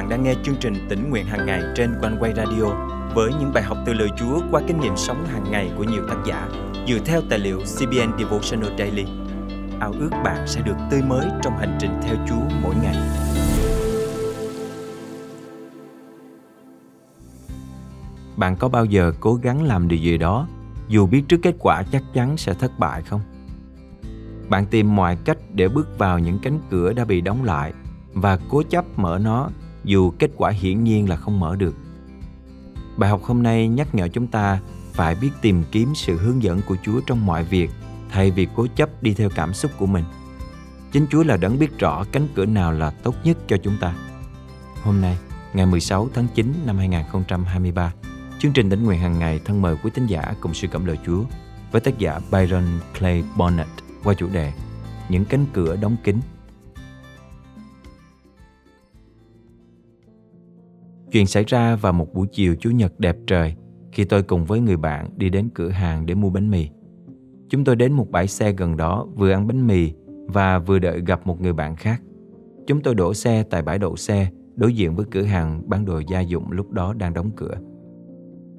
bạn đang nghe chương trình tỉnh nguyện hàng ngày trên quanh quay radio với những bài học từ lời Chúa qua kinh nghiệm sống hàng ngày của nhiều tác giả dựa theo tài liệu CBN Devotional Daily. Ao ước bạn sẽ được tươi mới trong hành trình theo Chúa mỗi ngày. Bạn có bao giờ cố gắng làm điều gì đó, dù biết trước kết quả chắc chắn sẽ thất bại không? Bạn tìm mọi cách để bước vào những cánh cửa đã bị đóng lại và cố chấp mở nó dù kết quả hiển nhiên là không mở được. Bài học hôm nay nhắc nhở chúng ta phải biết tìm kiếm sự hướng dẫn của Chúa trong mọi việc thay vì cố chấp đi theo cảm xúc của mình. Chính Chúa là đấng biết rõ cánh cửa nào là tốt nhất cho chúng ta. Hôm nay, ngày 16 tháng 9 năm 2023, chương trình tỉnh nguyện hàng ngày thân mời quý tín giả cùng suy cảm lời Chúa với tác giả Byron Clay Bonnet qua chủ đề Những cánh cửa đóng kín Chuyện xảy ra vào một buổi chiều Chủ nhật đẹp trời khi tôi cùng với người bạn đi đến cửa hàng để mua bánh mì. Chúng tôi đến một bãi xe gần đó vừa ăn bánh mì và vừa đợi gặp một người bạn khác. Chúng tôi đổ xe tại bãi đậu xe đối diện với cửa hàng bán đồ gia dụng lúc đó đang đóng cửa.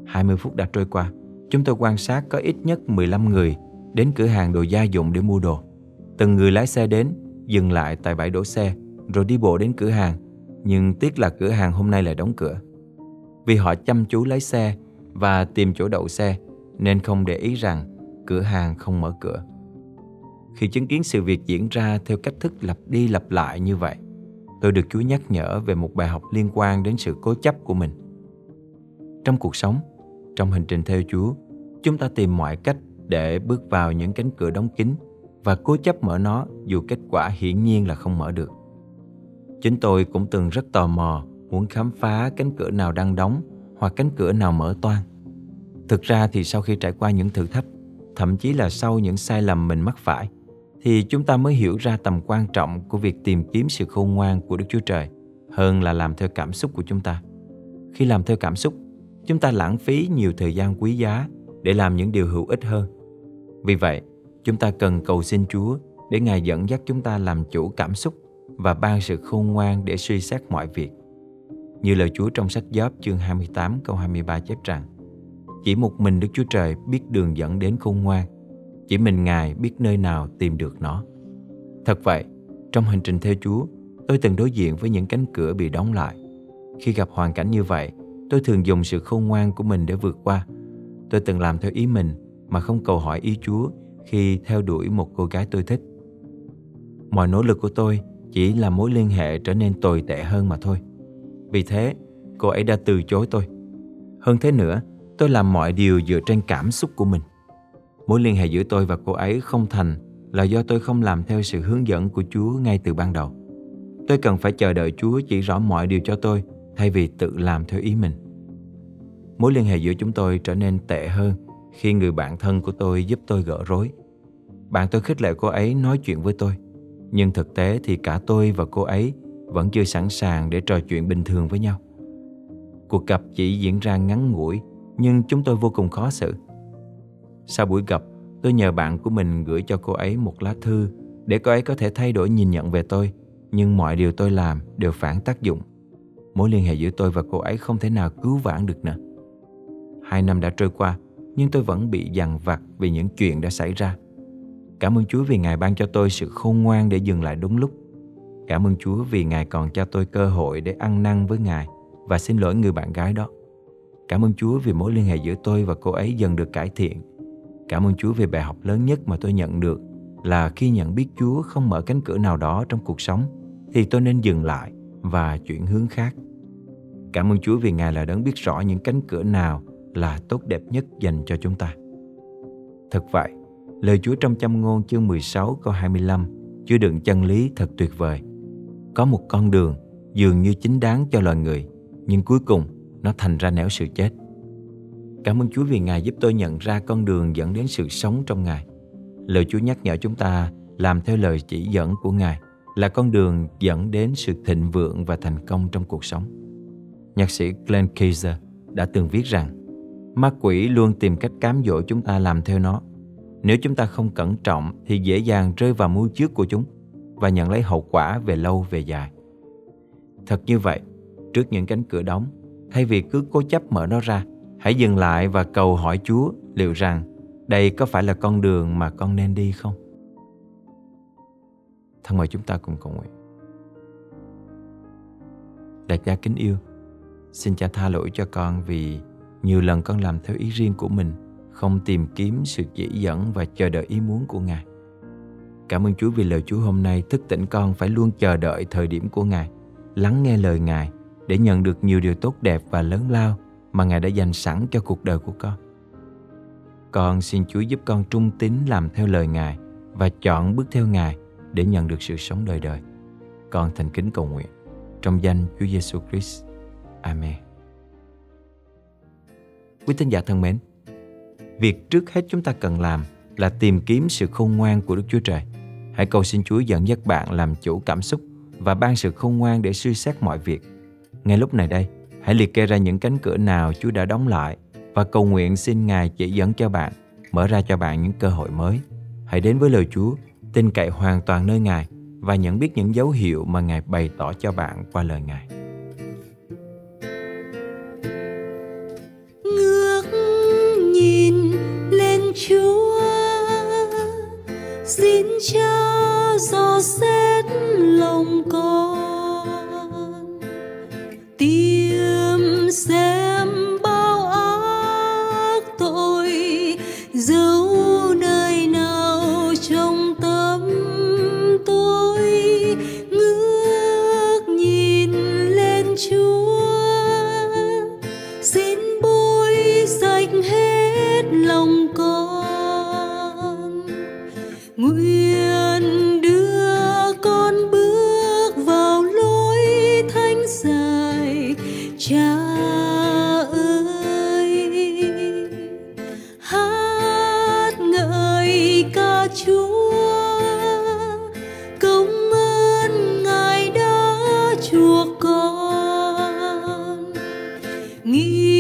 20 phút đã trôi qua, chúng tôi quan sát có ít nhất 15 người đến cửa hàng đồ gia dụng để mua đồ. Từng người lái xe đến, dừng lại tại bãi đổ xe, rồi đi bộ đến cửa hàng nhưng tiếc là cửa hàng hôm nay lại đóng cửa. Vì họ chăm chú lấy xe và tìm chỗ đậu xe nên không để ý rằng cửa hàng không mở cửa. Khi chứng kiến sự việc diễn ra theo cách thức lặp đi lặp lại như vậy, tôi được Chúa nhắc nhở về một bài học liên quan đến sự cố chấp của mình. Trong cuộc sống, trong hành trình theo Chúa, chúng ta tìm mọi cách để bước vào những cánh cửa đóng kín và cố chấp mở nó dù kết quả hiển nhiên là không mở được. Chính tôi cũng từng rất tò mò muốn khám phá cánh cửa nào đang đóng hoặc cánh cửa nào mở toan. Thực ra thì sau khi trải qua những thử thách, thậm chí là sau những sai lầm mình mắc phải, thì chúng ta mới hiểu ra tầm quan trọng của việc tìm kiếm sự khôn ngoan của Đức Chúa Trời hơn là làm theo cảm xúc của chúng ta. Khi làm theo cảm xúc, chúng ta lãng phí nhiều thời gian quý giá để làm những điều hữu ích hơn. Vì vậy, chúng ta cần cầu xin Chúa để Ngài dẫn dắt chúng ta làm chủ cảm xúc và ban sự khôn ngoan để suy xét mọi việc. Như lời Chúa trong sách Gióp chương 28 câu 23 chép rằng Chỉ một mình Đức Chúa Trời biết đường dẫn đến khôn ngoan Chỉ mình Ngài biết nơi nào tìm được nó. Thật vậy, trong hành trình theo Chúa Tôi từng đối diện với những cánh cửa bị đóng lại. Khi gặp hoàn cảnh như vậy Tôi thường dùng sự khôn ngoan của mình để vượt qua. Tôi từng làm theo ý mình Mà không cầu hỏi ý Chúa Khi theo đuổi một cô gái tôi thích. Mọi nỗ lực của tôi chỉ là mối liên hệ trở nên tồi tệ hơn mà thôi. Vì thế, cô ấy đã từ chối tôi. Hơn thế nữa, tôi làm mọi điều dựa trên cảm xúc của mình. Mối liên hệ giữa tôi và cô ấy không thành là do tôi không làm theo sự hướng dẫn của Chúa ngay từ ban đầu. Tôi cần phải chờ đợi Chúa chỉ rõ mọi điều cho tôi thay vì tự làm theo ý mình. Mối liên hệ giữa chúng tôi trở nên tệ hơn khi người bạn thân của tôi giúp tôi gỡ rối. Bạn tôi khích lệ cô ấy nói chuyện với tôi nhưng thực tế thì cả tôi và cô ấy vẫn chưa sẵn sàng để trò chuyện bình thường với nhau. Cuộc gặp chỉ diễn ra ngắn ngủi, nhưng chúng tôi vô cùng khó xử. Sau buổi gặp, tôi nhờ bạn của mình gửi cho cô ấy một lá thư để cô ấy có thể thay đổi nhìn nhận về tôi, nhưng mọi điều tôi làm đều phản tác dụng. Mối liên hệ giữa tôi và cô ấy không thể nào cứu vãn được nữa. Hai năm đã trôi qua, nhưng tôi vẫn bị dằn vặt vì những chuyện đã xảy ra. Cảm ơn Chúa vì Ngài ban cho tôi sự khôn ngoan để dừng lại đúng lúc. Cảm ơn Chúa vì Ngài còn cho tôi cơ hội để ăn năn với Ngài và xin lỗi người bạn gái đó. Cảm ơn Chúa vì mối liên hệ giữa tôi và cô ấy dần được cải thiện. Cảm ơn Chúa vì bài học lớn nhất mà tôi nhận được là khi nhận biết Chúa không mở cánh cửa nào đó trong cuộc sống thì tôi nên dừng lại và chuyển hướng khác. Cảm ơn Chúa vì Ngài là đấng biết rõ những cánh cửa nào là tốt đẹp nhất dành cho chúng ta. Thật vậy, Lời Chúa trong châm ngôn chương 16 câu 25 chứa đựng chân lý thật tuyệt vời. Có một con đường dường như chính đáng cho loài người, nhưng cuối cùng nó thành ra nẻo sự chết. Cảm ơn Chúa vì Ngài giúp tôi nhận ra con đường dẫn đến sự sống trong Ngài. Lời Chúa nhắc nhở chúng ta làm theo lời chỉ dẫn của Ngài là con đường dẫn đến sự thịnh vượng và thành công trong cuộc sống. Nhạc sĩ Glenn Kaiser đã từng viết rằng ma quỷ luôn tìm cách cám dỗ chúng ta làm theo nó nếu chúng ta không cẩn trọng thì dễ dàng rơi vào mưu trước của chúng và nhận lấy hậu quả về lâu về dài. Thật như vậy, trước những cánh cửa đóng. Thay vì cứ cố chấp mở nó ra, hãy dừng lại và cầu hỏi Chúa liệu rằng đây có phải là con đường mà con nên đi không? Thân mời chúng ta cùng cầu nguyện. Đại cha kính yêu, xin cha tha lỗi cho con vì nhiều lần con làm theo ý riêng của mình, không tìm kiếm sự chỉ dẫn và chờ đợi ý muốn của Ngài. Cảm ơn Chúa vì lời Chúa hôm nay thức tỉnh con phải luôn chờ đợi thời điểm của Ngài, lắng nghe lời Ngài để nhận được nhiều điều tốt đẹp và lớn lao mà Ngài đã dành sẵn cho cuộc đời của con. Con xin Chúa giúp con trung tín làm theo lời Ngài và chọn bước theo Ngài để nhận được sự sống đời đời. Con thành kính cầu nguyện trong danh Chúa Giêsu Christ. Amen. Quý tín giả thân mến, việc trước hết chúng ta cần làm là tìm kiếm sự khôn ngoan của Đức Chúa Trời. Hãy cầu xin Chúa dẫn dắt bạn làm chủ cảm xúc và ban sự khôn ngoan để suy xét mọi việc. Ngay lúc này đây, hãy liệt kê ra những cánh cửa nào Chúa đã đóng lại và cầu nguyện xin Ngài chỉ dẫn cho bạn, mở ra cho bạn những cơ hội mới. Hãy đến với lời Chúa, tin cậy hoàn toàn nơi Ngài và nhận biết những dấu hiệu mà Ngài bày tỏ cho bạn qua lời Ngài. Xin Cha dò xét lòng con, 你。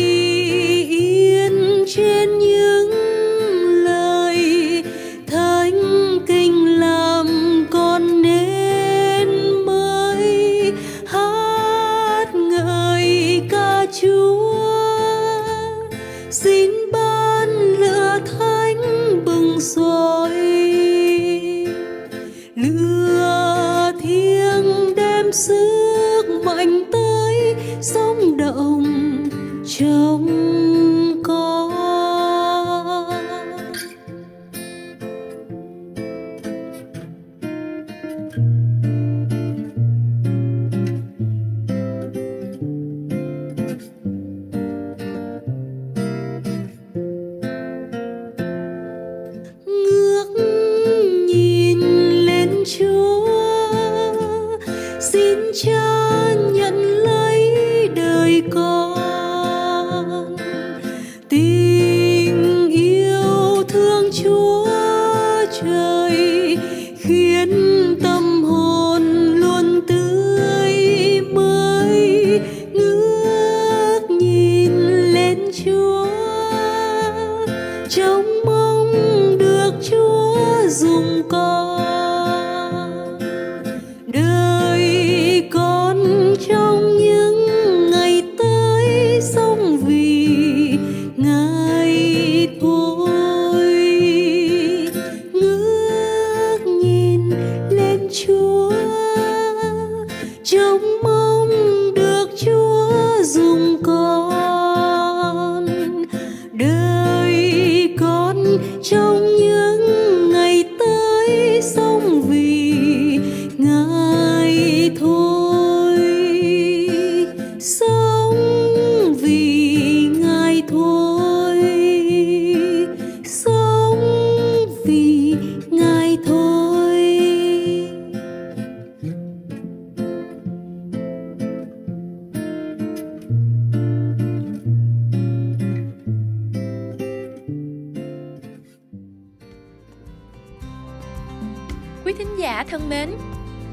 ti.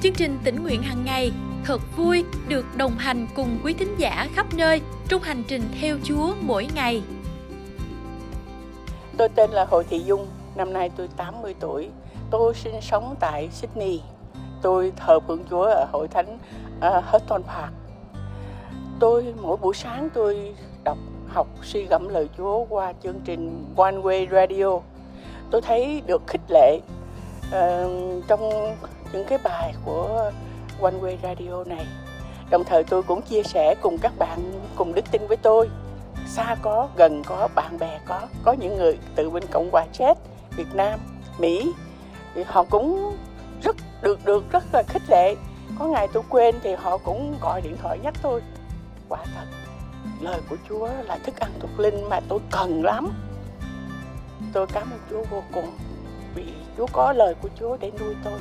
Chương trình tỉnh nguyện hàng ngày thật vui được đồng hành cùng quý thính giả khắp nơi trong hành trình theo Chúa mỗi ngày. Tôi tên là Hồ Thị Dung, năm nay tôi 80 tuổi. Tôi sinh sống tại Sydney. Tôi thờ phượng Chúa ở hội thánh uh, Houghton Park. tôi mỗi buổi sáng tôi đọc học suy gẫm lời Chúa qua chương trình One Way Radio. Tôi thấy được khích lệ uh, trong những cái bài của One Way Radio này. Đồng thời tôi cũng chia sẻ cùng các bạn cùng đức tin với tôi. Xa có, gần có, bạn bè có, có những người từ bên Cộng hòa Czech, Việt Nam, Mỹ thì họ cũng rất được được rất là khích lệ. Có ngày tôi quên thì họ cũng gọi điện thoại nhắc tôi. Quả thật, lời của Chúa là thức ăn thuộc linh mà tôi cần lắm. Tôi cảm ơn Chúa vô cùng vì Chúa có lời của Chúa để nuôi tôi.